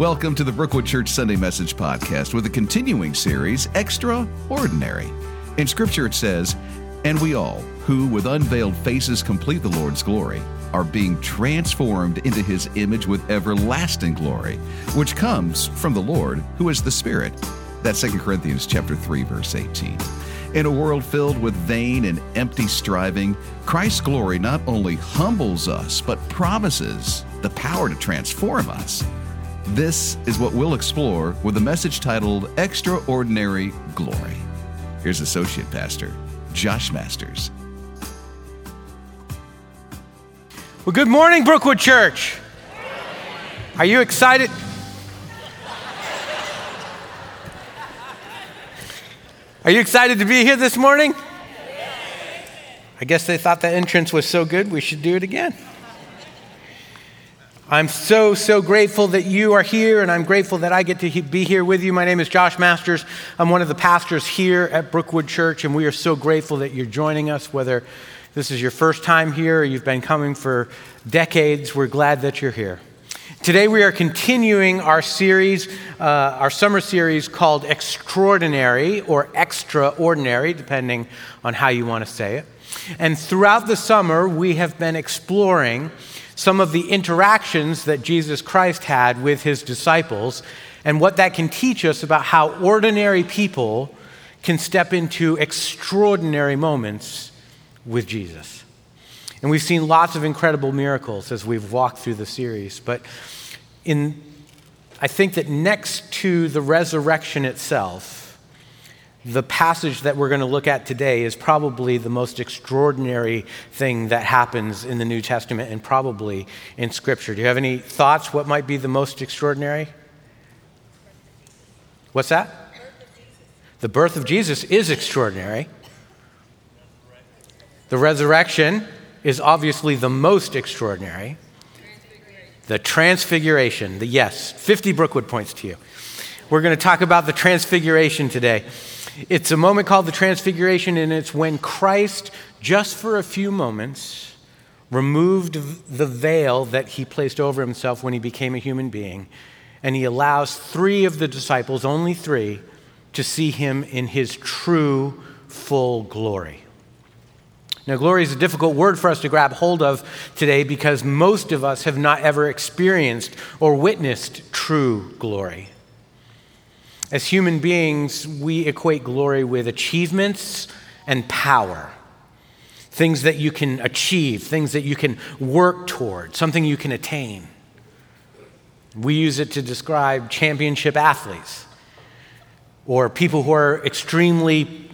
Welcome to the Brookwood Church Sunday Message Podcast with a continuing series, Extraordinary. In Scripture it says, And we all, who with unveiled faces complete the Lord's glory, are being transformed into his image with everlasting glory, which comes from the Lord, who is the Spirit. That's 2 Corinthians chapter 3, verse 18. In a world filled with vain and empty striving, Christ's glory not only humbles us, but promises the power to transform us. This is what we'll explore with a message titled Extraordinary Glory. Here's Associate Pastor Josh Masters. Well, good morning, Brookwood Church. Are you excited? Are you excited to be here this morning? I guess they thought the entrance was so good, we should do it again. I'm so, so grateful that you are here, and I'm grateful that I get to be here with you. My name is Josh Masters. I'm one of the pastors here at Brookwood Church, and we are so grateful that you're joining us, whether this is your first time here or you've been coming for decades. We're glad that you're here. Today, we are continuing our series, uh, our summer series called Extraordinary or Extraordinary, depending on how you want to say it. And throughout the summer, we have been exploring some of the interactions that Jesus Christ had with his disciples and what that can teach us about how ordinary people can step into extraordinary moments with Jesus. And we've seen lots of incredible miracles as we've walked through the series. But in, I think that next to the resurrection itself, the passage that we're going to look at today is probably the most extraordinary thing that happens in the New Testament and probably in Scripture. Do you have any thoughts? What might be the most extraordinary? What's that? The birth of Jesus is extraordinary. The resurrection is obviously the most extraordinary. The transfiguration, the yes, 50 Brookwood points to you. We're going to talk about the transfiguration today. It's a moment called the Transfiguration, and it's when Christ, just for a few moments, removed the veil that he placed over himself when he became a human being, and he allows three of the disciples, only three, to see him in his true, full glory. Now, glory is a difficult word for us to grab hold of today because most of us have not ever experienced or witnessed true glory. As human beings, we equate glory with achievements and power. Things that you can achieve, things that you can work toward, something you can attain. We use it to describe championship athletes or people who are extremely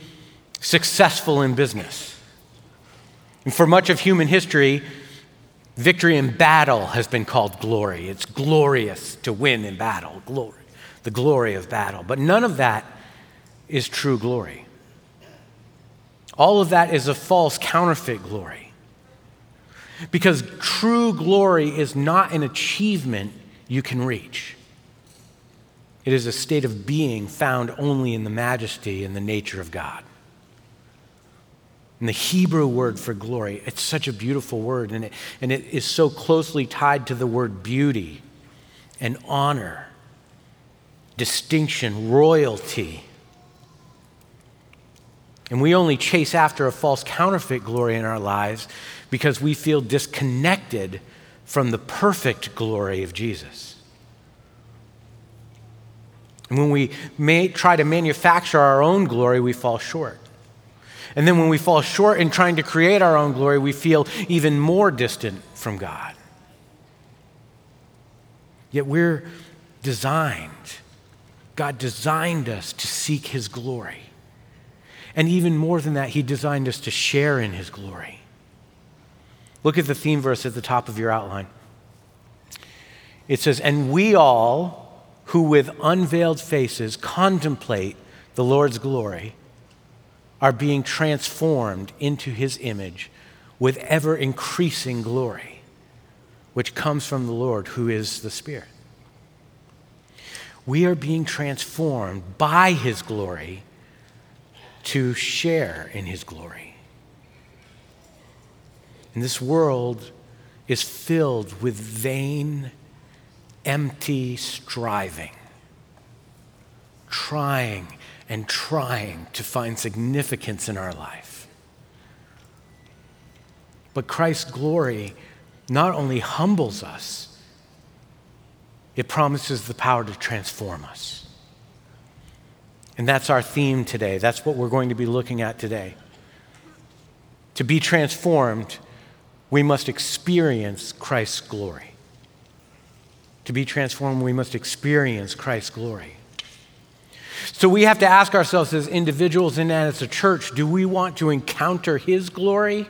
successful in business. And for much of human history, victory in battle has been called glory. It's glorious to win in battle, glory the glory of battle. But none of that is true glory. All of that is a false counterfeit glory. Because true glory is not an achievement you can reach. It is a state of being found only in the majesty and the nature of God. And the Hebrew word for glory, it's such a beautiful word, and it, and it is so closely tied to the word beauty and honor distinction, royalty. And we only chase after a false counterfeit glory in our lives because we feel disconnected from the perfect glory of Jesus. And when we may try to manufacture our own glory, we fall short. And then when we fall short in trying to create our own glory, we feel even more distant from God. Yet we're designed God designed us to seek His glory. And even more than that, He designed us to share in His glory. Look at the theme verse at the top of your outline. It says, And we all who with unveiled faces contemplate the Lord's glory are being transformed into His image with ever increasing glory, which comes from the Lord who is the Spirit we are being transformed by His glory to share in His glory. And this world is filled with vain, empty striving, trying and trying to find significance in our life. But Christ's glory not only humbles us, it promises the power to transform us. And that's our theme today. That's what we're going to be looking at today. To be transformed, we must experience Christ's glory. To be transformed, we must experience Christ's glory. So we have to ask ourselves as individuals and as a church do we want to encounter His glory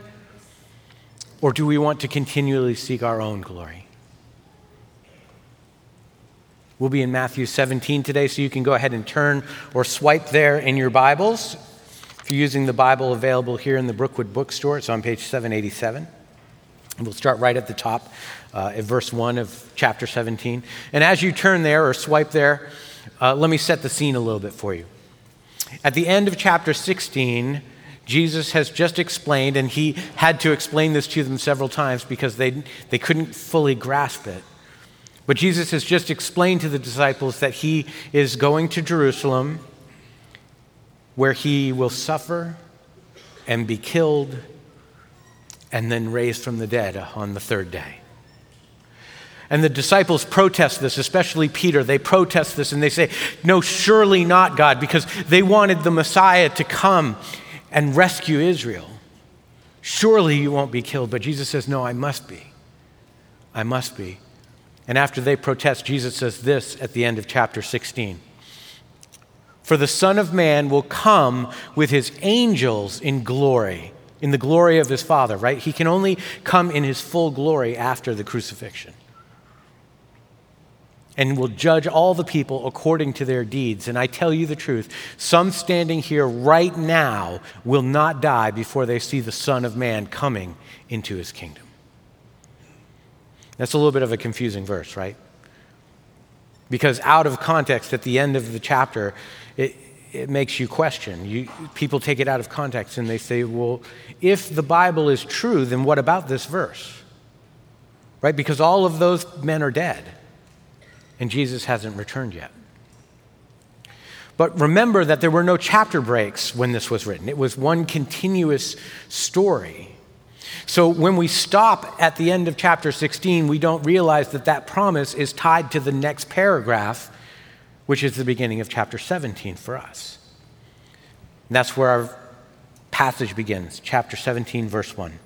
or do we want to continually seek our own glory? We'll be in Matthew 17 today, so you can go ahead and turn or swipe there in your Bibles. If you're using the Bible available here in the Brookwood Bookstore, it's on page 787. And we'll start right at the top uh, at verse 1 of chapter 17. And as you turn there or swipe there, uh, let me set the scene a little bit for you. At the end of chapter 16, Jesus has just explained, and he had to explain this to them several times because they, they couldn't fully grasp it. But Jesus has just explained to the disciples that he is going to Jerusalem where he will suffer and be killed and then raised from the dead on the third day. And the disciples protest this, especially Peter. They protest this and they say, No, surely not, God, because they wanted the Messiah to come and rescue Israel. Surely you won't be killed. But Jesus says, No, I must be. I must be. And after they protest, Jesus says this at the end of chapter 16 For the Son of Man will come with his angels in glory, in the glory of his Father, right? He can only come in his full glory after the crucifixion and will judge all the people according to their deeds. And I tell you the truth some standing here right now will not die before they see the Son of Man coming into his kingdom. That's a little bit of a confusing verse, right? Because out of context at the end of the chapter, it, it makes you question. You, people take it out of context and they say, well, if the Bible is true, then what about this verse? Right? Because all of those men are dead and Jesus hasn't returned yet. But remember that there were no chapter breaks when this was written, it was one continuous story. So when we stop at the end of chapter 16, we don't realize that that promise is tied to the next paragraph, which is the beginning of chapter 17 for us. And that's where our passage begins, chapter 17, verse 1.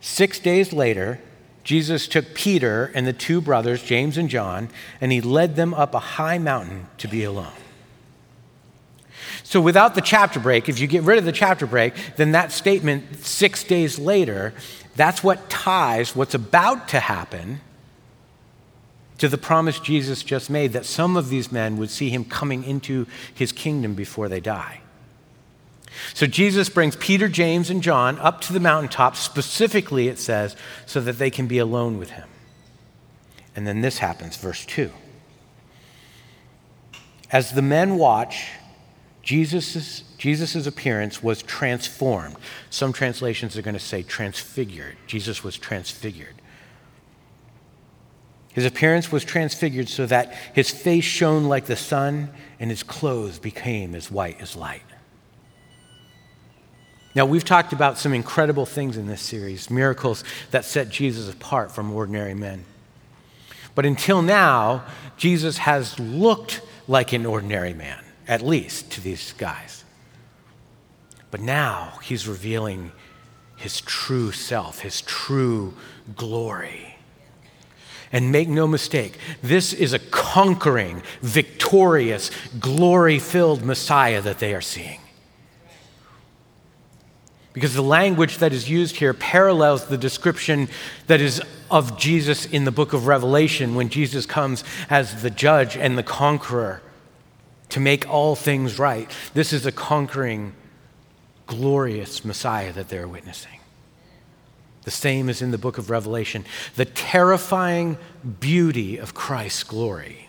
Six days later, Jesus took Peter and the two brothers, James and John, and he led them up a high mountain to be alone. So, without the chapter break, if you get rid of the chapter break, then that statement six days later, that's what ties what's about to happen to the promise Jesus just made that some of these men would see him coming into his kingdom before they die. So Jesus brings Peter, James, and John up to the mountaintop, specifically, it says, so that they can be alone with him. And then this happens, verse 2. As the men watch, Jesus' Jesus's appearance was transformed. Some translations are going to say transfigured. Jesus was transfigured. His appearance was transfigured so that his face shone like the sun and his clothes became as white as light. Now, we've talked about some incredible things in this series, miracles that set Jesus apart from ordinary men. But until now, Jesus has looked like an ordinary man, at least to these guys. But now he's revealing his true self, his true glory. And make no mistake, this is a conquering, victorious, glory filled Messiah that they are seeing. Because the language that is used here parallels the description that is of Jesus in the book of Revelation when Jesus comes as the judge and the conqueror to make all things right. This is a conquering, glorious Messiah that they're witnessing. The same as in the book of Revelation. The terrifying beauty of Christ's glory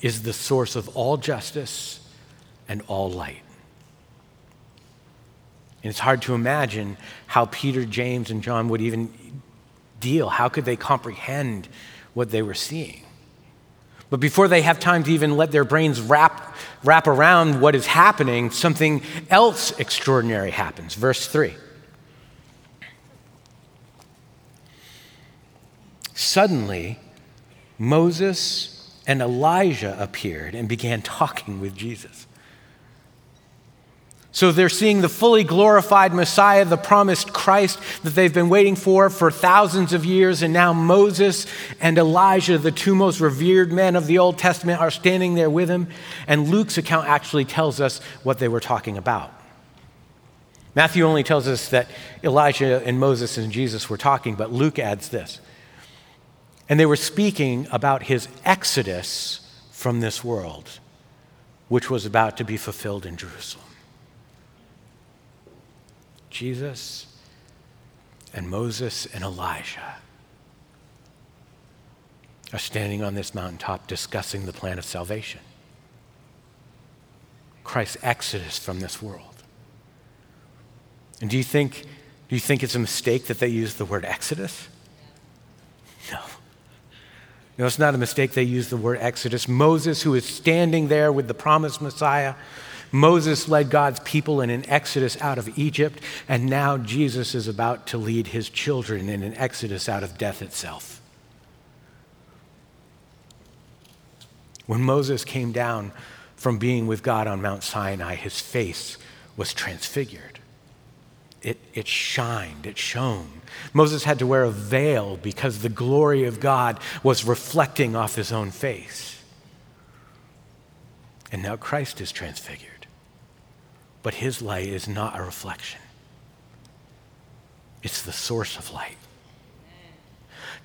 is the source of all justice and all light. And it's hard to imagine how Peter, James, and John would even deal. How could they comprehend what they were seeing. But before they have time to even let their brains wrap, wrap around what is happening, something else extraordinary happens. Verse 3. Suddenly, Moses and Elijah appeared and began talking with Jesus. So they're seeing the fully glorified Messiah, the promised Christ that they've been waiting for for thousands of years. And now Moses and Elijah, the two most revered men of the Old Testament, are standing there with him. And Luke's account actually tells us what they were talking about. Matthew only tells us that Elijah and Moses and Jesus were talking, but Luke adds this. And they were speaking about his exodus from this world, which was about to be fulfilled in Jerusalem. Jesus and Moses and Elijah are standing on this mountaintop discussing the plan of salvation. Christ's exodus from this world. And do you think, do you think it's a mistake that they use the word exodus? No. No, it's not a mistake they use the word exodus. Moses, who is standing there with the promised Messiah, Moses led God's people in an exodus out of Egypt, and now Jesus is about to lead his children in an exodus out of death itself. When Moses came down from being with God on Mount Sinai, his face was transfigured. It, it shined, it shone. Moses had to wear a veil because the glory of God was reflecting off his own face. And now Christ is transfigured but his light is not a reflection, it's the source of light.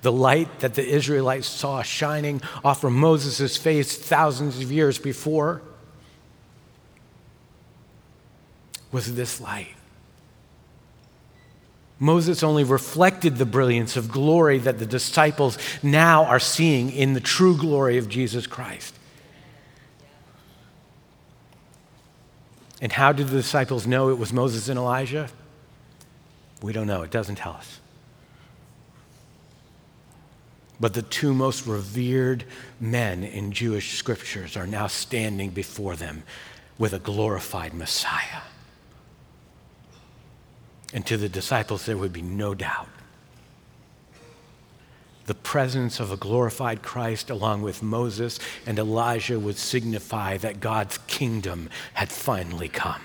The light that the Israelites saw shining off from Moses' face thousands of years before was this light. Moses only reflected the brilliance of glory that the disciples now are seeing in the true glory of Jesus Christ. And how did the disciples know it was Moses and Elijah? We don't know. It doesn't tell us. But the two most revered men in Jewish scriptures are now standing before them with a glorified Messiah. And to the disciples, there would be no doubt the presence of a glorified Christ along with Moses and Elijah would signify that God's kingdom had finally come.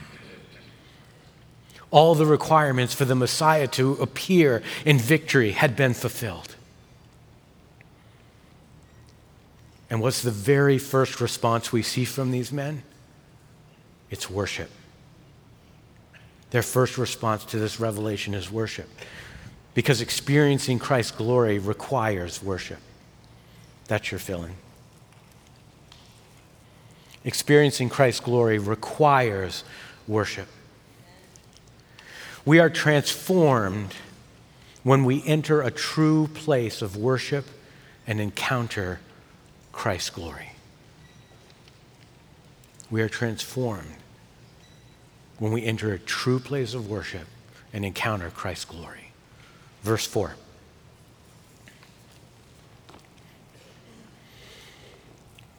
All the requirements for the Messiah to appear in victory had been fulfilled. And what's the very first response we see from these men? It's worship. Their first response to this revelation is worship because experiencing Christ's glory requires worship. That's your filling. Experiencing Christ's glory requires worship. We are transformed when we enter a true place of worship and encounter Christ's glory. We are transformed when we enter a true place of worship and encounter Christ's glory. Verse 4.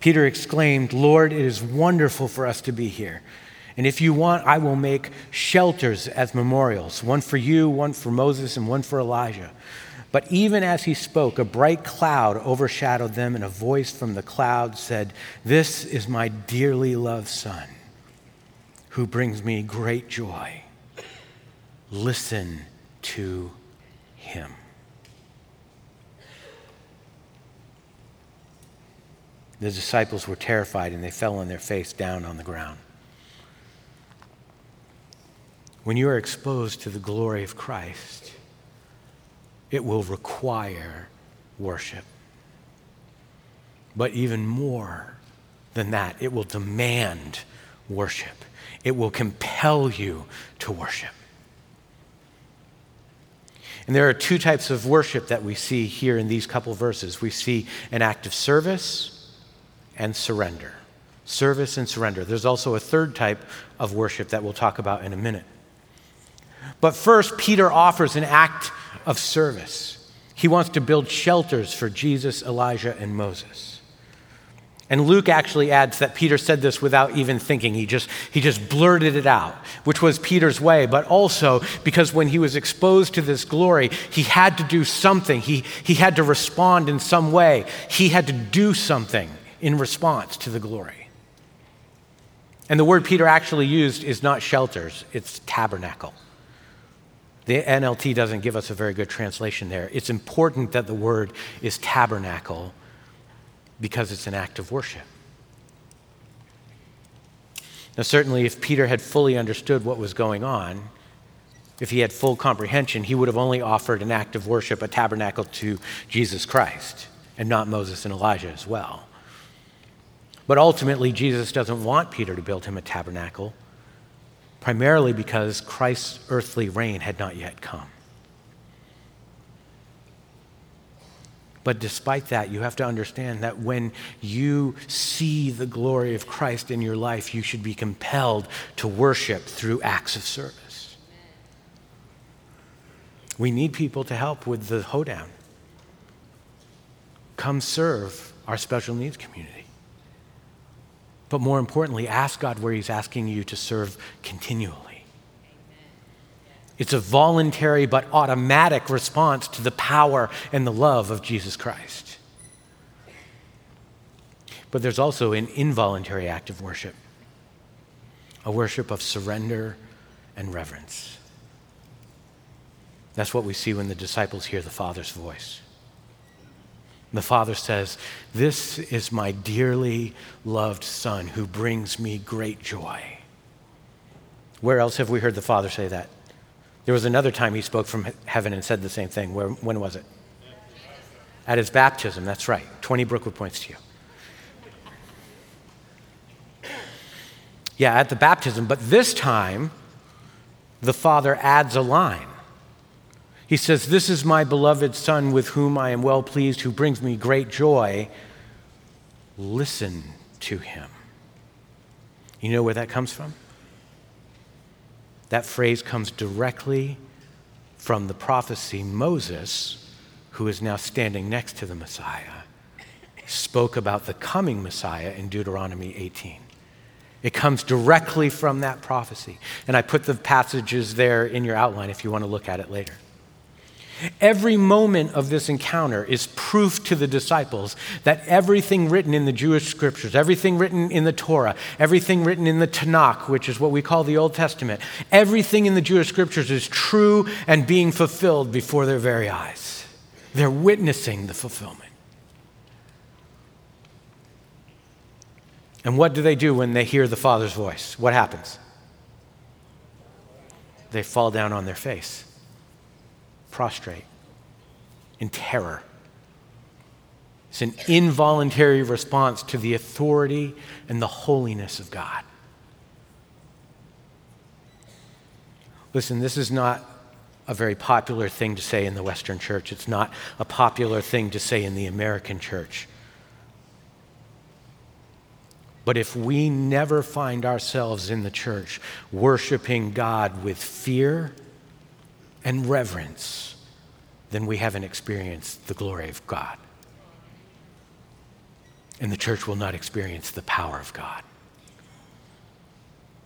Peter exclaimed, Lord, it is wonderful for us to be here. And if you want, I will make shelters as memorials one for you, one for Moses, and one for Elijah. But even as he spoke, a bright cloud overshadowed them, and a voice from the cloud said, This is my dearly loved Son, who brings me great joy. Listen to him. The disciples were terrified and they fell on their face down on the ground. When you are exposed to the glory of Christ, it will require worship. But even more than that, it will demand worship. It will compel you to worship. And there are two types of worship that we see here in these couple verses. We see an act of service and surrender. Service and surrender. There's also a third type of worship that we'll talk about in a minute. But first, Peter offers an act of service. He wants to build shelters for Jesus, Elijah, and Moses. And Luke actually adds that Peter said this without even thinking. He just, he just blurted it out, which was Peter's way, but also because when he was exposed to this glory, he had to do something. He, he had to respond in some way. He had to do something in response to the glory. And the word Peter actually used is not shelters, it's tabernacle. The NLT doesn't give us a very good translation there. It's important that the word is tabernacle because it's an act of worship. Now, certainly, if Peter had fully understood what was going on, if he had full comprehension, he would have only offered an act of worship, a tabernacle to Jesus Christ, and not Moses and Elijah as well. But ultimately, Jesus doesn't want Peter to build him a tabernacle primarily because Christ's earthly reign had not yet come. But despite that, you have to understand that when you see the glory of Christ in your life, you should be compelled to worship through acts of service. We need people to help with the hoedown. Come serve our special needs community. But more importantly, ask God where He's asking you to serve continually. It's a voluntary but automatic response to the power and the love of Jesus Christ. But there's also an involuntary act of worship, a worship of surrender and reverence. That's what we see when the disciples hear the Father's voice. The father says, This is my dearly loved son who brings me great joy. Where else have we heard the father say that? There was another time he spoke from heaven and said the same thing. Where, when was it? At his baptism, that's right. 20 Brookwood points to you. Yeah, at the baptism, but this time the father adds a line. He says, This is my beloved Son with whom I am well pleased, who brings me great joy. Listen to him. You know where that comes from? That phrase comes directly from the prophecy Moses, who is now standing next to the Messiah, spoke about the coming Messiah in Deuteronomy 18. It comes directly from that prophecy. And I put the passages there in your outline if you want to look at it later. Every moment of this encounter is proof to the disciples that everything written in the Jewish scriptures, everything written in the Torah, everything written in the Tanakh, which is what we call the Old Testament, everything in the Jewish scriptures is true and being fulfilled before their very eyes. They're witnessing the fulfillment. And what do they do when they hear the Father's voice? What happens? They fall down on their face prostrate in terror. It's an involuntary response to the authority and the holiness of God. Listen, this is not a very popular thing to say in the Western church. It's not a popular thing to say in the American church. But if we never find ourselves in the church worshiping God with fear and reverence, then we haven't experienced the glory of God. And the church will not experience the power of God.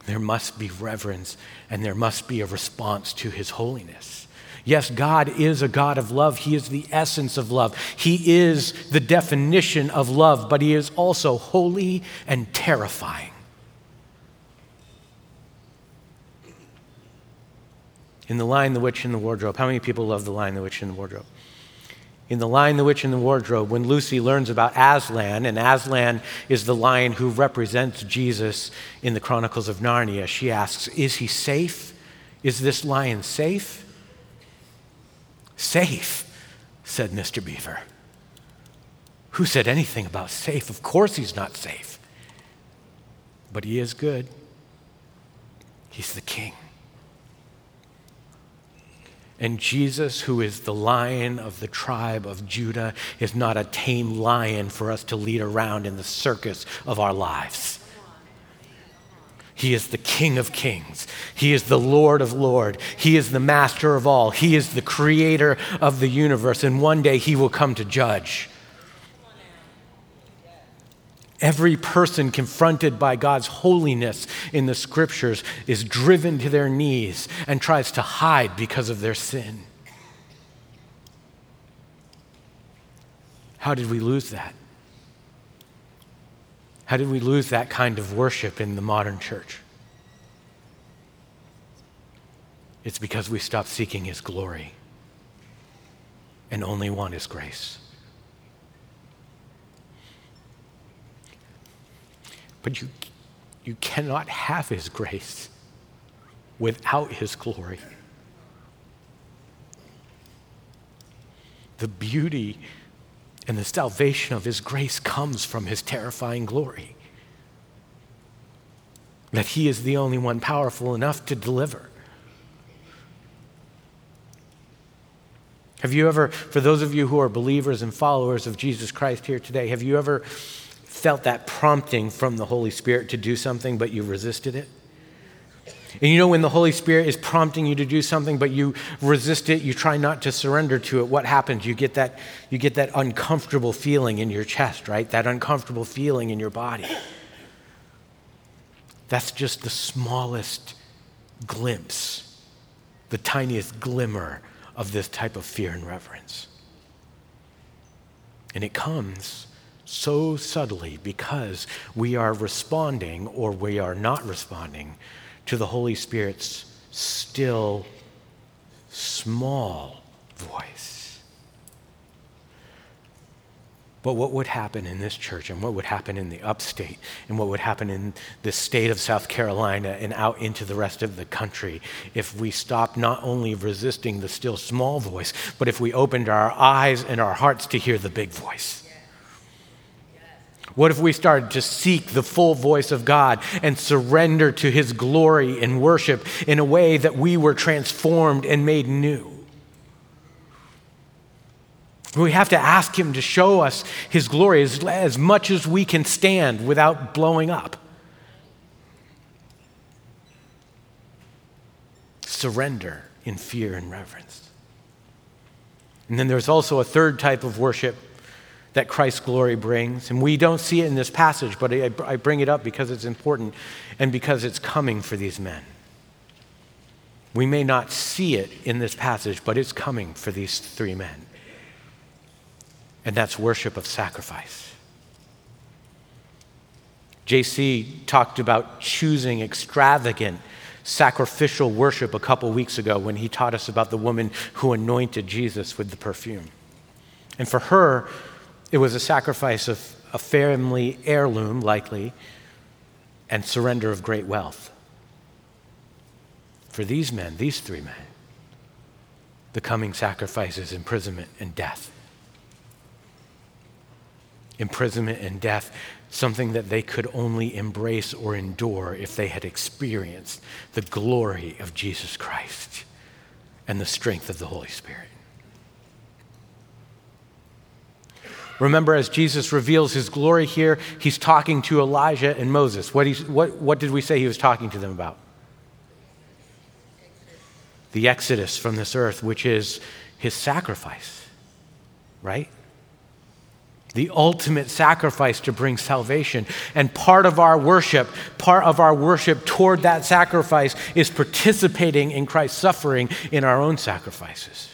There must be reverence and there must be a response to his holiness. Yes, God is a God of love. He is the essence of love. He is the definition of love, but He is also holy and terrifying. In The Lion, the Witch, and the Wardrobe. How many people love The Lion, the Witch, and the Wardrobe? In The Lion, the Witch, and the Wardrobe, when Lucy learns about Aslan, and Aslan is the lion who represents Jesus in the Chronicles of Narnia, she asks, Is he safe? Is this lion safe? Safe, said Mr. Beaver. Who said anything about safe? Of course he's not safe. But he is good. He's the king. And Jesus, who is the lion of the tribe of Judah, is not a tame lion for us to lead around in the circus of our lives. He is the King of kings. He is the Lord of lords. He is the master of all. He is the creator of the universe. And one day he will come to judge. Every person confronted by God's holiness in the scriptures is driven to their knees and tries to hide because of their sin. How did we lose that? How did we lose that kind of worship in the modern church? It's because we stopped seeking His glory and only want His grace. But you, you cannot have His grace without His glory. The beauty and the salvation of His grace comes from His terrifying glory. That He is the only one powerful enough to deliver. Have you ever, for those of you who are believers and followers of Jesus Christ here today, have you ever felt that prompting from the Holy Spirit to do something, but you resisted it? And you know, when the Holy Spirit is prompting you to do something, but you resist it, you try not to surrender to it, what happens? You get that, you get that uncomfortable feeling in your chest, right? That uncomfortable feeling in your body. That's just the smallest glimpse, the tiniest glimmer of this type of fear and reverence. And it comes so subtly because we are responding or we are not responding to the Holy Spirit's still small voice. But what would happen in this church and what would happen in the upstate and what would happen in the state of South Carolina and out into the rest of the country if we stopped not only resisting the still small voice, but if we opened our eyes and our hearts to hear the big voice? What if we started to seek the full voice of God and surrender to His glory and worship in a way that we were transformed and made new? We have to ask Him to show us His glory as, as much as we can stand without blowing up. Surrender in fear and reverence. And then there's also a third type of worship that Christ's glory brings. And we don't see it in this passage, but I, I bring it up because it's important and because it's coming for these men. We may not see it in this passage, but it's coming for these three men and that's worship of sacrifice. JC talked about choosing extravagant sacrificial worship a couple weeks ago when he taught us about the woman who anointed Jesus with the perfume. And for her, it was a sacrifice of a family heirloom, likely, and surrender of great wealth. For these men, these three men, the coming sacrifice is imprisonment and death imprisonment and death, something that they could only embrace or endure if they had experienced the glory of Jesus Christ and the strength of the Holy Spirit. Remember, as Jesus reveals his glory here, he's talking to Elijah and Moses. What, what, what did we say he was talking to them about? The exodus from this earth, which is his sacrifice, right? the ultimate sacrifice to bring salvation. And part of our worship, part of our worship toward that sacrifice is participating in Christ's suffering in our own sacrifices.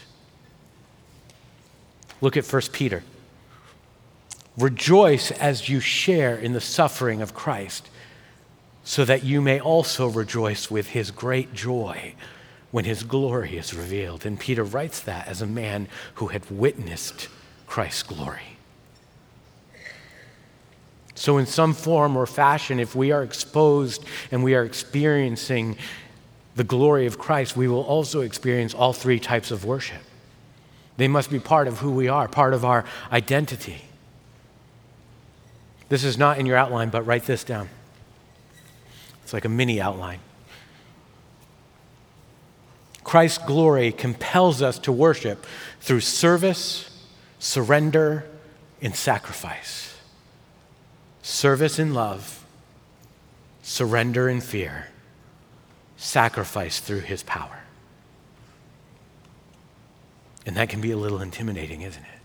Look at 1 Peter. Rejoice as you share in the suffering of Christ, so that you may also rejoice with his great joy when his glory is revealed. And Peter writes that as a man who had witnessed Christ's glory. So, in some form or fashion, if we are exposed and we are experiencing the glory of Christ, we will also experience all three types of worship. They must be part of who we are, part of our identity. This is not in your outline, but write this down. It's like a mini outline. Christ's glory compels us to worship through service, surrender, and sacrifice service in love, surrender in fear, sacrifice through his power. And that can be a little intimidating, isn't it?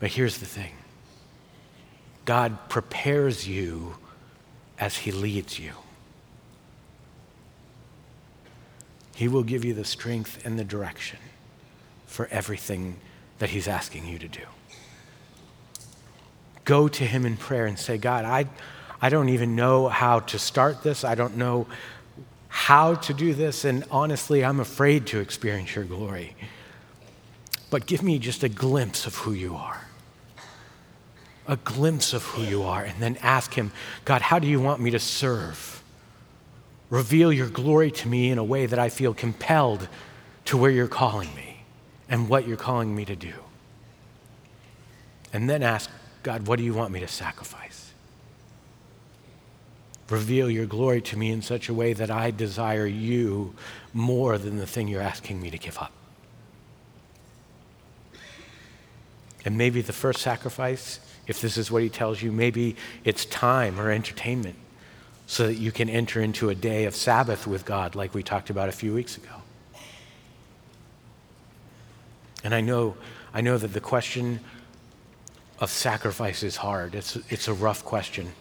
But here's the thing God prepares you as he leads you. He will give you the strength and the direction for everything that He's asking you to do. Go to Him in prayer and say, God, I, I don't even know how to start this. I don't know how to do this. And honestly, I'm afraid to experience your glory. But give me just a glimpse of who you are. A glimpse of who you are. And then ask Him, God, how do you want me to serve? Reveal your glory to me in a way that I feel compelled to where you're calling me and what you're calling me to do. And then ask, God, what do you want me to sacrifice? Reveal your glory to me in such a way that I desire you more than the thing you're asking me to give up. And maybe the first sacrifice, if this is what he tells you, maybe it's time or entertainment so that you can enter into a day of Sabbath with God, like we talked about a few weeks ago. And I know, I know that the question of sacrifice is hard, it's, it's a rough question.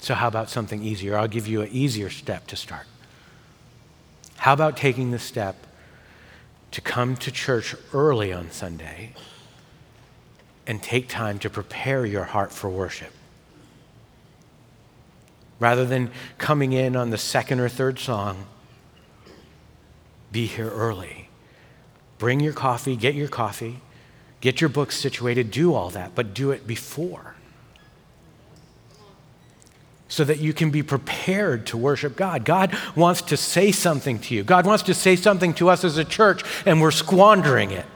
So, how about something easier? I'll give you an easier step to start. How about taking the step to come to church early on Sunday and take time to prepare your heart for worship? Rather than coming in on the second or third song, be here early. Bring your coffee, get your coffee, get your books situated, do all that, but do it before. So that you can be prepared to worship God. God wants to say something to you. God wants to say something to us as a church, and we're squandering it.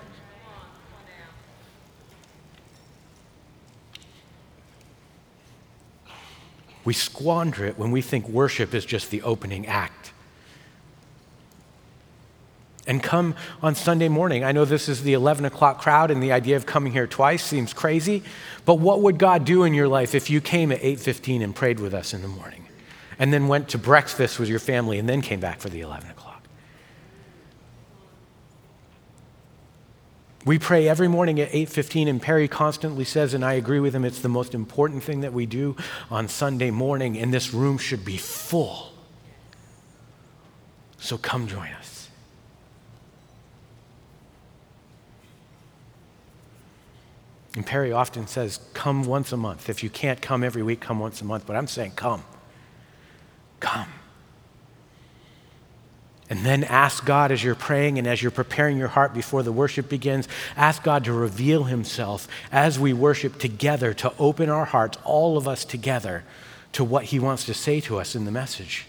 We squander it when we think worship is just the opening act. And come on Sunday morning. I know this is the 11 o'clock crowd, and the idea of coming here twice seems crazy. But what would God do in your life if you came at 8:15 and prayed with us in the morning, and then went to breakfast with your family, and then came back for the 11 o'clock? We pray every morning at 8:15 and Perry constantly says and I agree with him it's the most important thing that we do on Sunday morning and this room should be full. So come join us. And Perry often says, come once a month. If you can't come every week, come once a month. But I'm saying, come. Come. And then ask God as you're praying and as you're preparing your heart before the worship begins, ask God to reveal Himself as we worship together, to open our hearts, all of us together, to what He wants to say to us in the message,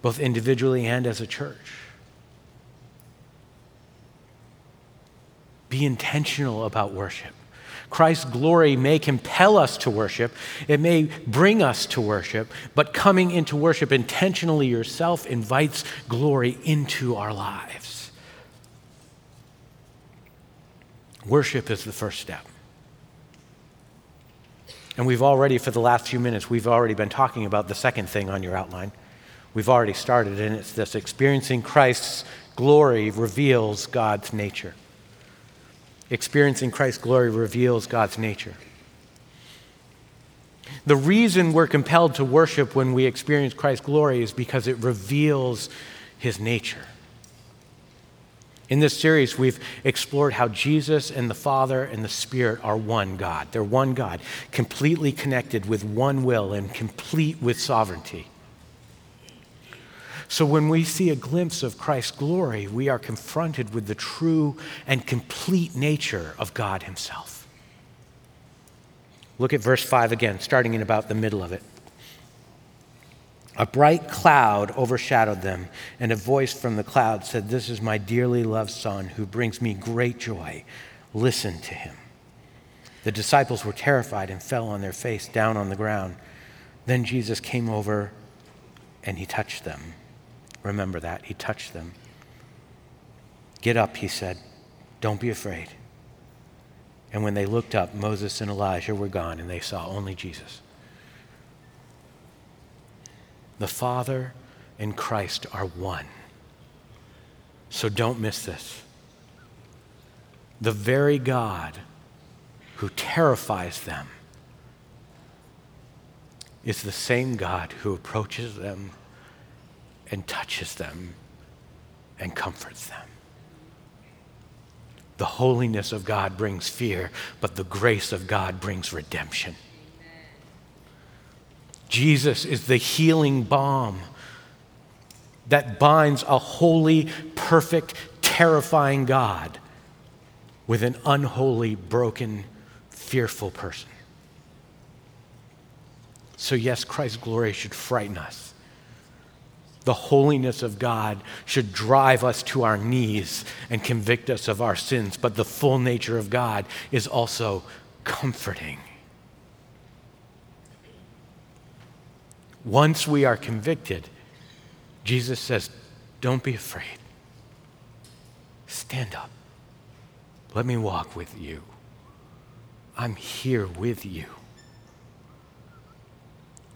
both individually and as a church. Be intentional about worship. Christ's glory may compel us to worship, it may bring us to worship, but coming into worship intentionally yourself invites glory into our lives. Worship is the first step. And we've already, for the last few minutes, we've already been talking about the second thing on your outline. We've already started, and it's this experiencing Christ's glory reveals God's nature experiencing Christ's glory reveals God's nature. The reason we're compelled to worship when we experience Christ's glory is because it reveals his nature. In this series, we've explored how Jesus and the Father and the Spirit are one God. They're one God, completely connected with one will and complete with sovereignty. So when we see a glimpse of Christ's glory, we are confronted with the true and complete nature of God Himself. Look at verse 5 again, starting in about the middle of it. A bright cloud overshadowed them, and a voice from the cloud said, This is my dearly loved Son who brings me great joy. Listen to him. The disciples were terrified and fell on their face down on the ground. Then Jesus came over and he touched them. Remember that. He touched them. Get up, he said. Don't be afraid. And when they looked up, Moses and Elijah were gone, and they saw only Jesus. The Father and Christ are one. So don't miss this. The very God who terrifies them is the same God who approaches them and touches them and comforts them. The holiness of God brings fear, but the grace of God brings redemption. Jesus is the healing balm that binds a holy, perfect, terrifying God with an unholy, broken, fearful person. So, yes, Christ's glory should frighten us. The holiness of God should drive us to our knees and convict us of our sins, but the full nature of God is also comforting. Once we are convicted, Jesus says, Don't be afraid. Stand up. Let me walk with you. I'm here with you.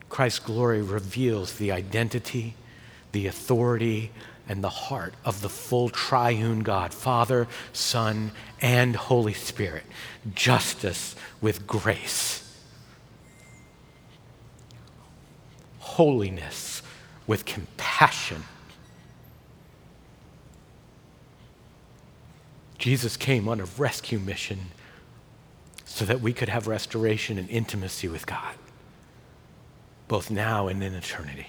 Christ's glory reveals the identity, the authority, and the heart of the full triune God, Father, Son, and Holy Spirit. Justice with grace, holiness with compassion. Jesus came on a rescue mission so that we could have restoration and intimacy with God both now and in eternity.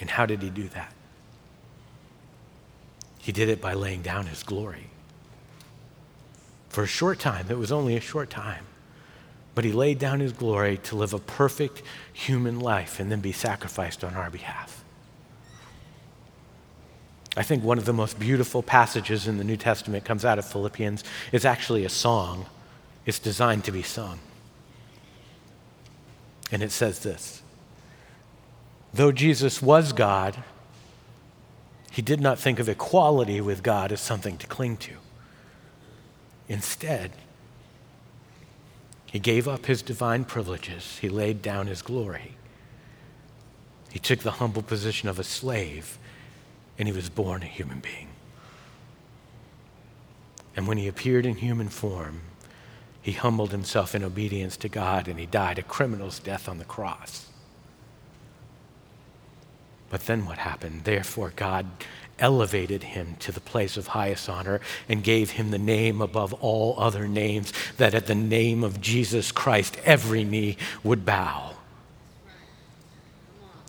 And how did he do that? He did it by laying down his glory. For a short time, it was only a short time, but he laid down his glory to live a perfect human life and then be sacrificed on our behalf. I think one of the most beautiful passages in the New Testament comes out of Philippians. It's actually a song, it's designed to be sung. And it says this Though Jesus was God, he did not think of equality with God as something to cling to. Instead, he gave up his divine privileges, he laid down his glory. He took the humble position of a slave, and he was born a human being. And when he appeared in human form, he humbled himself in obedience to God and he died a criminal's death on the cross. But then what happened? Therefore, God elevated him to the place of highest honor and gave him the name above all other names, that at the name of Jesus Christ every knee would bow.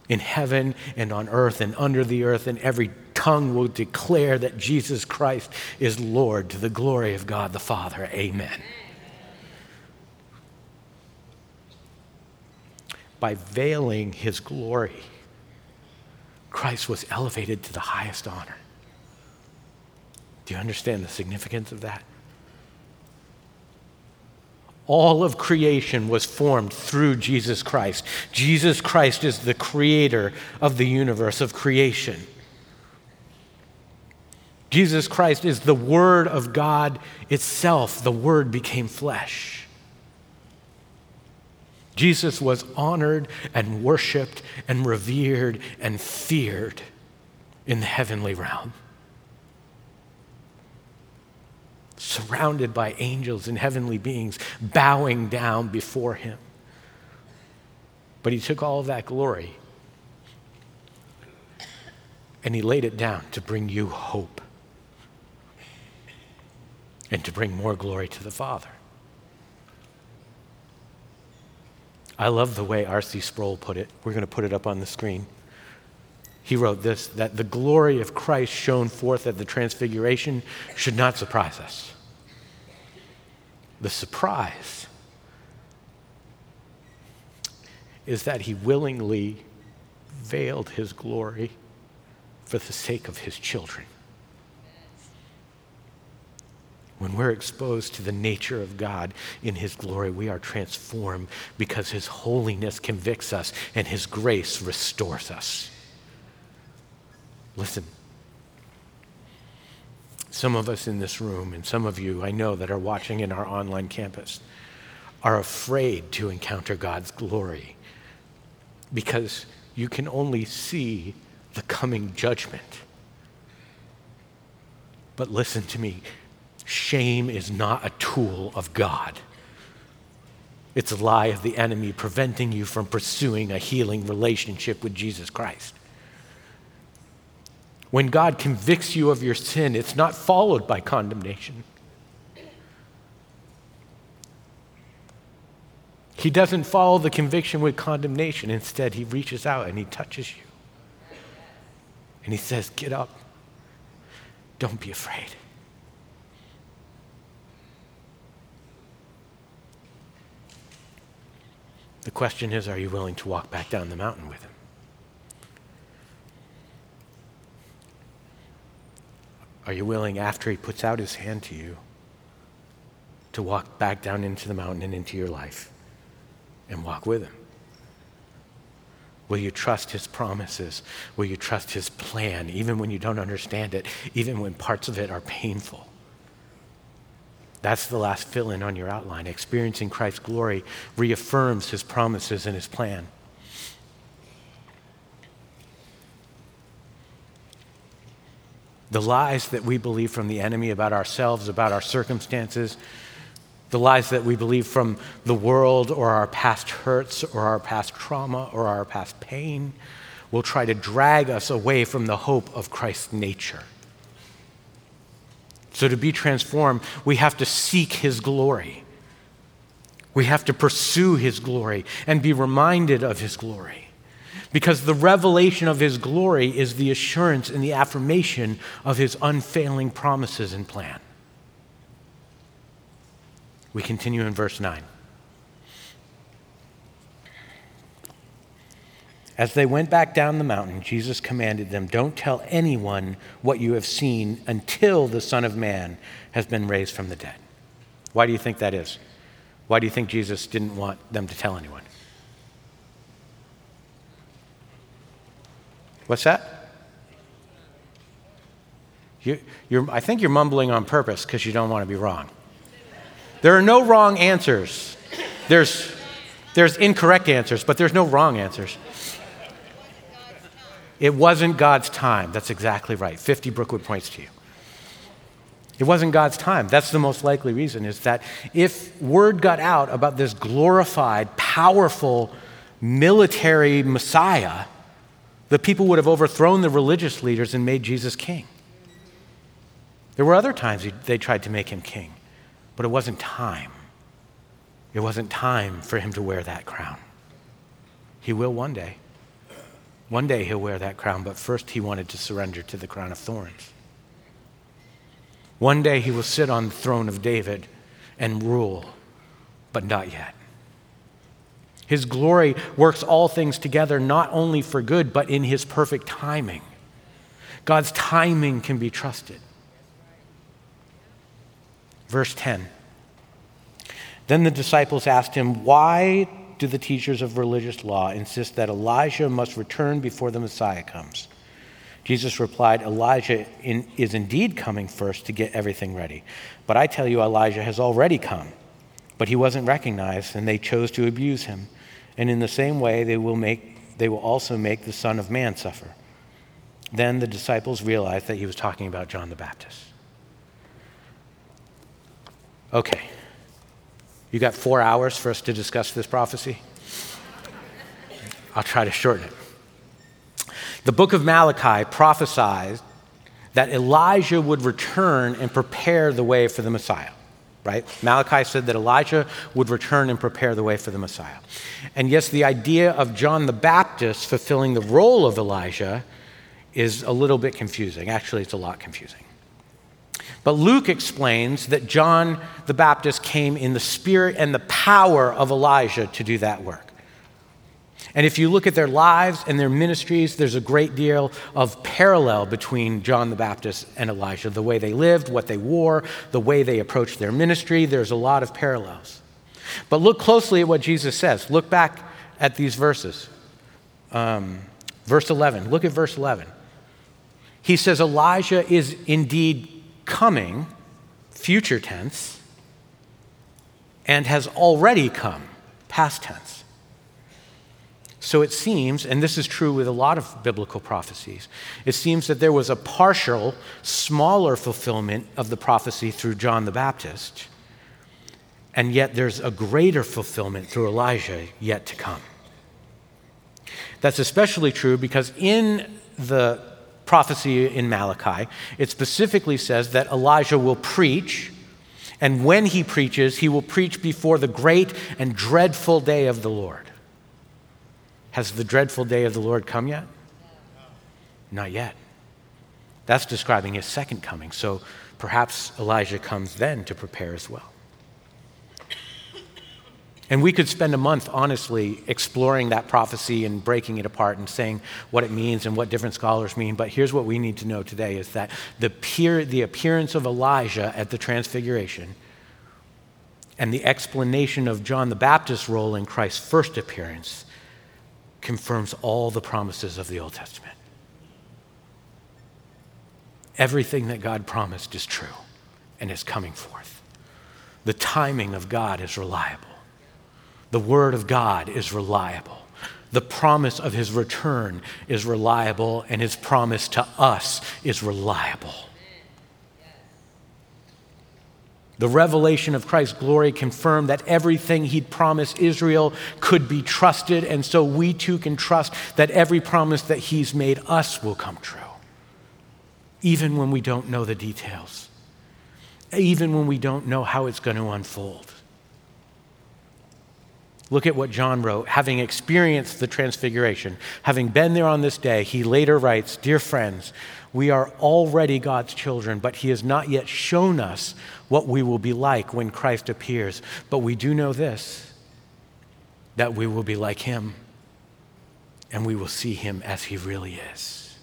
In heaven and on earth and under the earth, and every tongue will declare that Jesus Christ is Lord to the glory of God the Father. Amen. by veiling his glory, Christ was elevated to the highest honor. Do you understand the significance of that? All of creation was formed through Jesus Christ. Jesus Christ is the creator of the universe, of creation. Jesus Christ is the Word of God itself. The Word became flesh. Jesus was honored and worshiped and revered and feared in the heavenly realm. Surrounded by angels and heavenly beings bowing down before him. But he took all of that glory and he laid it down to bring you hope and to bring more glory to the Father. I love the way R.C. Sproul put it. We're going to put it up on the screen. He wrote this that the glory of Christ shown forth at the transfiguration should not surprise us. The surprise is that he willingly veiled his glory for the sake of his children when we're exposed to the nature of God in His glory, we are transformed because His holiness convicts us and His grace restores us. Listen. Some of us in this room, and some of you I know that are watching in our online campus, are afraid to encounter God's glory because you can only see the coming judgment. But listen to me shame is not a tool of God. It's a lie of the enemy preventing you from pursuing a healing relationship with Jesus Christ. When God convicts you of your sin, it's not followed by condemnation. He doesn't follow the conviction with condemnation. Instead, he reaches out and he touches you. And he says, Get up. Don't be afraid. The question is are you willing to walk back down the mountain with him? Are you willing, after he puts out his hand to you, to walk back down into the mountain and into your life and walk with him? Will you trust his promises? Will you trust his plan, even when you don't understand it, even when parts of it are painful? That's the last fill in on your outline. Experiencing Christ's glory reaffirms his promises and his plan. The lies that we believe from the enemy about ourselves, about our circumstances, the lies that we believe from the world or our past hurts or our past trauma or our past pain will try to drag us away from the hope of Christ's nature. So, to be transformed, we have to seek His glory. We have to pursue His glory and be reminded of His glory. Because the revelation of His glory is the assurance and the affirmation of His unfailing promises and plan. We continue in verse 9. As they went back down the mountain, Jesus commanded them, Don't tell anyone what you have seen until the Son of Man has been raised from the dead. Why do you think that is? Why do you think Jesus didn't want them to tell anyone? What's that? You, I think you're mumbling on purpose because you don't want to be wrong. There are no wrong answers. There's, there's incorrect answers, but there's no wrong answers. It wasn't God's time. That's exactly right. 50 Brookwood points to you. It wasn't God's time. That's the most likely reason is that if word got out about this glorified, powerful military Messiah, the people would have overthrown the religious leaders and made Jesus king. There were other times they tried to make him king. But it wasn't time. It wasn't time for him to wear that crown. He will one day. One day he'll wear that crown, but first he wanted to surrender to the crown of thorns. One day he will sit on the throne of David and rule, but not yet. His glory works all things together, not only for good, but in his perfect timing. God's timing can be trusted. Verse 10. Then the disciples asked him, Why do the teachers of religious law insist that Elijah must return before the Messiah comes? Jesus replied, Elijah in, is indeed coming first to get everything ready. But I tell you, Elijah has already come. But he wasn't recognized, and they chose to abuse him. And in the same way, they will, make, they will also make the Son of Man suffer. Then the disciples realized that he was talking about John the Baptist. Okay. You got four hours for us to discuss this prophecy? I'll try to shorten it. The book of Malachi prophesied that Elijah would return and prepare the way for the Messiah, right? Malachi said that Elijah would return and prepare the way for the Messiah. And yes, the idea of John the Baptist fulfilling the role of Elijah is a little bit confusing. Actually, it's a lot confusing. But Luke explains that John the Baptist came in the spirit and the power of Elijah to do that work. And if you look at their lives and their ministries, there's a great deal of parallel between John the Baptist and Elijah. The way they lived, what they wore, the way they approached their ministry, there's a lot of parallels. But look closely at what Jesus says. Look back at these verses. Um, verse 11. Look at verse 11. He says, Elijah is indeed coming, future tense, and has already come, past tense. So it seems, and this is true with a lot of biblical prophecies, it seems that there was a partial, smaller fulfillment of the prophecy through John the Baptist, and yet there's a greater fulfillment through Elijah yet to come. That's especially true because in the prophecy in Malachi, it specifically says that Elijah will preach, and when he preaches, he will preach before the great and dreadful day of the Lord. Has the dreadful day of the Lord come yet? Not yet. That's describing his second coming. So perhaps Elijah comes then to prepare as well. And we could spend a month, honestly, exploring that prophecy and breaking it apart and saying what it means and what different scholars mean. But here's what we need to know today is that the, peer, the appearance of Elijah at the Transfiguration and the explanation of John the Baptist's role in Christ's first appearance confirms all the promises of the Old Testament. Everything that God promised is true and is coming forth. The timing of God is reliable. The Word of God is reliable. The promise of His return is reliable, and His promise to us is reliable. The revelation of Christ's glory confirmed that everything he'd promised Israel could be trusted, and so we too can trust that every promise that he's made us will come true, even when we don't know the details, even when we don't know how it's going to unfold. Look at what John wrote. Having experienced the transfiguration, having been there on this day, he later writes Dear friends, we are already God's children, but he has not yet shown us what we will be like when Christ appears. But we do know this that we will be like him, and we will see him as he really is.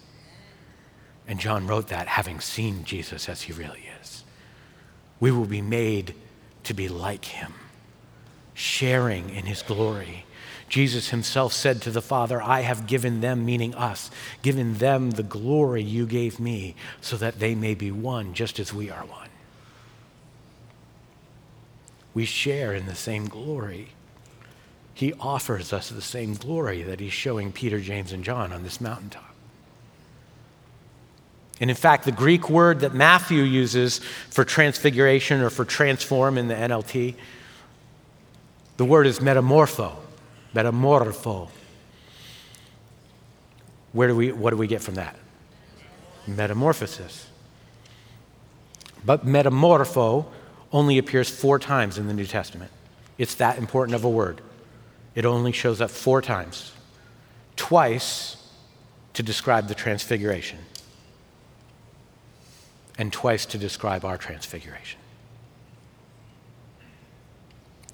And John wrote that having seen Jesus as he really is. We will be made to be like him sharing in his glory. Jesus himself said to the Father, I have given them, meaning us, given them the glory you gave me, so that they may be one, just as we are one. We share in the same glory. He offers us the same glory that he's showing Peter, James, and John on this mountaintop. And in fact, the Greek word that Matthew uses for transfiguration or for transform in the NLT the word is metamorpho. Metamorpho. Where do we, what do we get from that? Metamorphosis. But metamorpho only appears four times in the New Testament. It's that important of a word. It only shows up four times. Twice to describe the transfiguration, and twice to describe our transfiguration.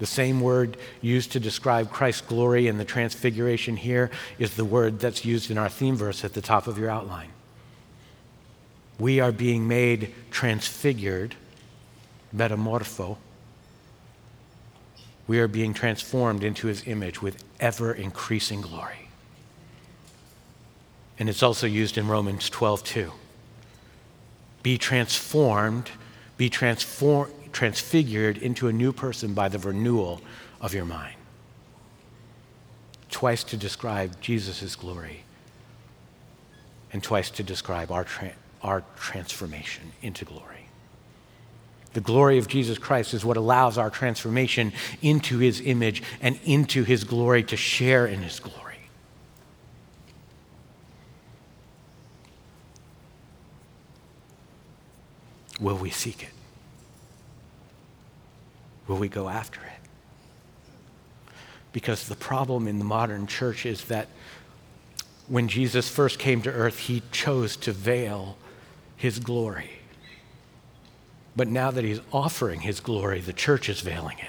The same word used to describe Christ's glory in the transfiguration here is the word that's used in our theme verse at the top of your outline. We are being made transfigured, metamorpho. We are being transformed into his image with ever increasing glory. And it's also used in Romans 12, 2. Be transformed, be transformed transfigured into a new person by the renewal of your mind. Twice to describe Jesus' glory, and twice to describe our, tra- our transformation into glory. The glory of Jesus Christ is what allows our transformation into his image and into his glory to share in his glory. Will we seek it? Will we go after it? Because the problem in the modern church is that when Jesus first came to earth, he chose to veil his glory. But now that he's offering his glory, the church is veiling it.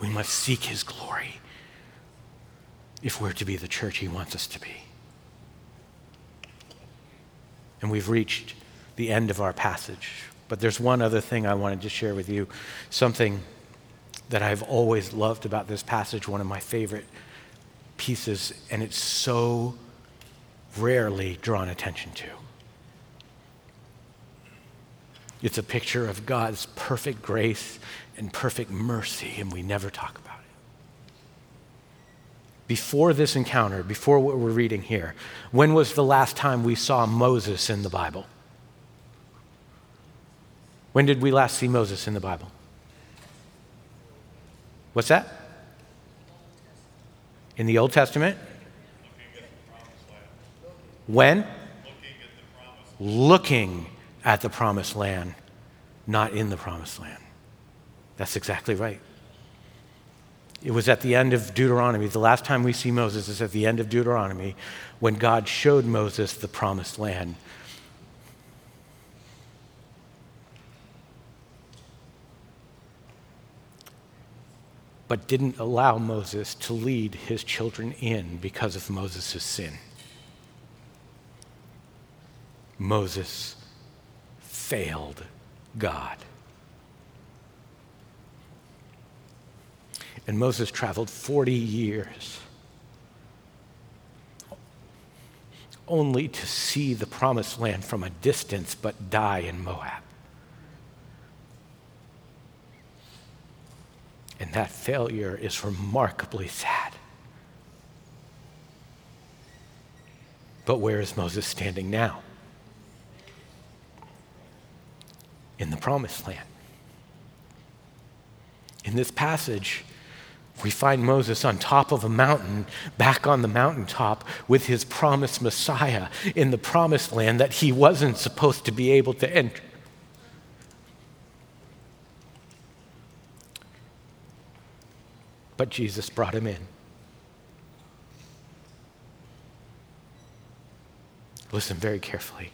We must seek his glory if we're to be the church he wants us to be. And we've reached the end of our passage. But there's one other thing I wanted to share with you, something that I've always loved about this passage, one of my favorite pieces, and it's so rarely drawn attention to. It's a picture of God's perfect grace and perfect mercy, and we never talk about it. Before this encounter, before what we're reading here, when was the last time we saw Moses in the Bible? When did we last see Moses in the Bible? What's that? In the Old Testament? When? Looking at the promised land, not in the promised land. That's exactly right. It was at the end of Deuteronomy. The last time we see Moses is at the end of Deuteronomy when God showed Moses the promised land. But didn't allow Moses to lead his children in because of Moses' sin. Moses failed God. And Moses traveled 40 years only to see the promised land from a distance but die in Moab. And that failure is remarkably sad. But where is Moses standing now? In the promised land. In this passage, we find Moses on top of a mountain, back on the mountaintop with his promised Messiah in the promised land that he wasn't supposed to be able to enter. But Jesus brought him in. Listen very carefully.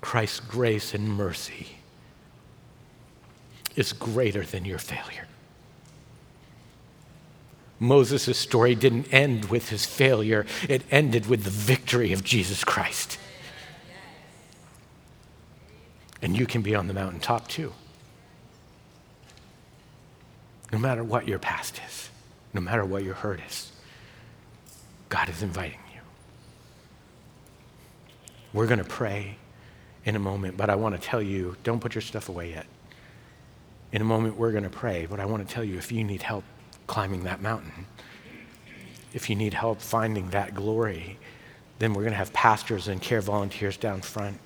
Christ's grace and mercy is greater than your failure. Moses' story didn't end with his failure, it ended with the victory of Jesus Christ. And you can be on the mountaintop too. No matter what your past is, no matter what your hurt is, God is inviting you. We're going to pray in a moment, but I want to tell you don't put your stuff away yet. In a moment, we're going to pray, but I want to tell you if you need help climbing that mountain, if you need help finding that glory, then we're going to have pastors and care volunteers down front.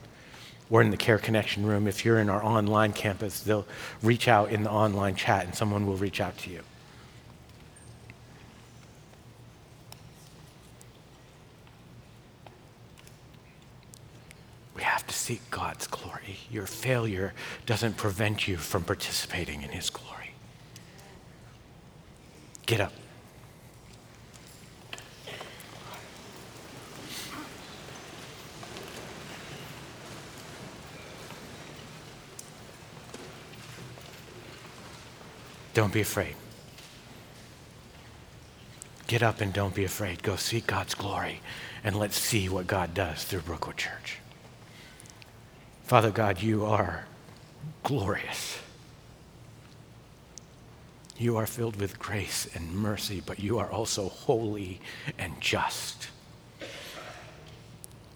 We're in the Care Connection room. If you're in our online campus, they'll reach out in the online chat and someone will reach out to you. We have to seek God's glory. Your failure doesn't prevent you from participating in His glory. Get up. Don't be afraid. Get up and don't be afraid. Go seek God's glory and let's see what God does through Brookwood Church. Father God, you are glorious. You are filled with grace and mercy, but you are also holy and just.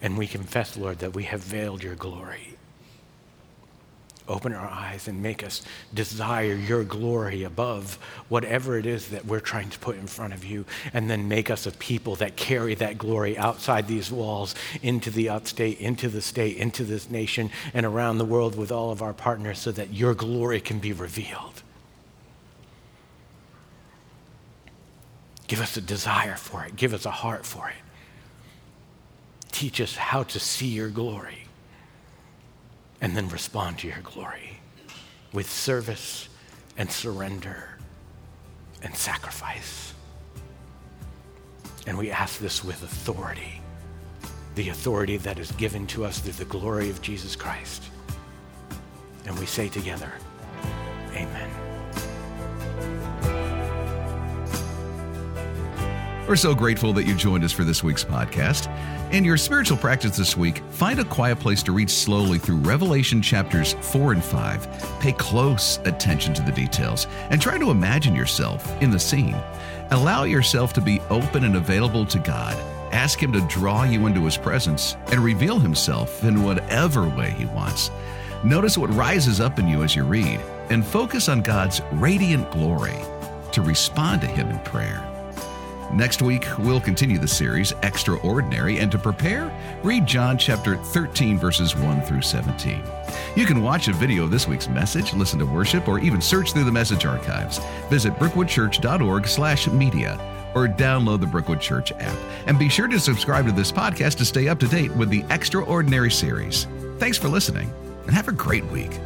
And we confess, Lord, that we have veiled your glory open our eyes and make us desire your glory above whatever it is that we're trying to put in front of you, and then make us a people that carry that glory outside these walls into the upstate, into the state, into this nation, and around the world with all of our partners so that your glory can be revealed. Give us a desire for it, give us a heart for it. Teach us how to see your glory and then respond to your glory with service and surrender and sacrifice. And we ask this with authority, the authority that is given to us through the glory of Jesus Christ. And we say together, Amen. We're so grateful that you joined us for this week's podcast. In your spiritual practice this week, find a quiet place to read slowly through Revelation chapters 4 and 5. Pay close attention to the details and try to imagine yourself in the scene. Allow yourself to be open and available to God. Ask Him to draw you into His presence and reveal Himself in whatever way He wants. Notice what rises up in you as you read and focus on God's radiant glory to respond to Him in prayer. Next week, we'll continue the series, Extraordinary, and to prepare, read John chapter 13, verses 1 through 17. You can watch a video of this week's message, listen to worship, or even search through the message archives. Visit brookwoodchurch.org slash media or download the Brookwood Church app. And be sure to subscribe to this podcast to stay up to date with the Extraordinary series. Thanks for listening, and have a great week.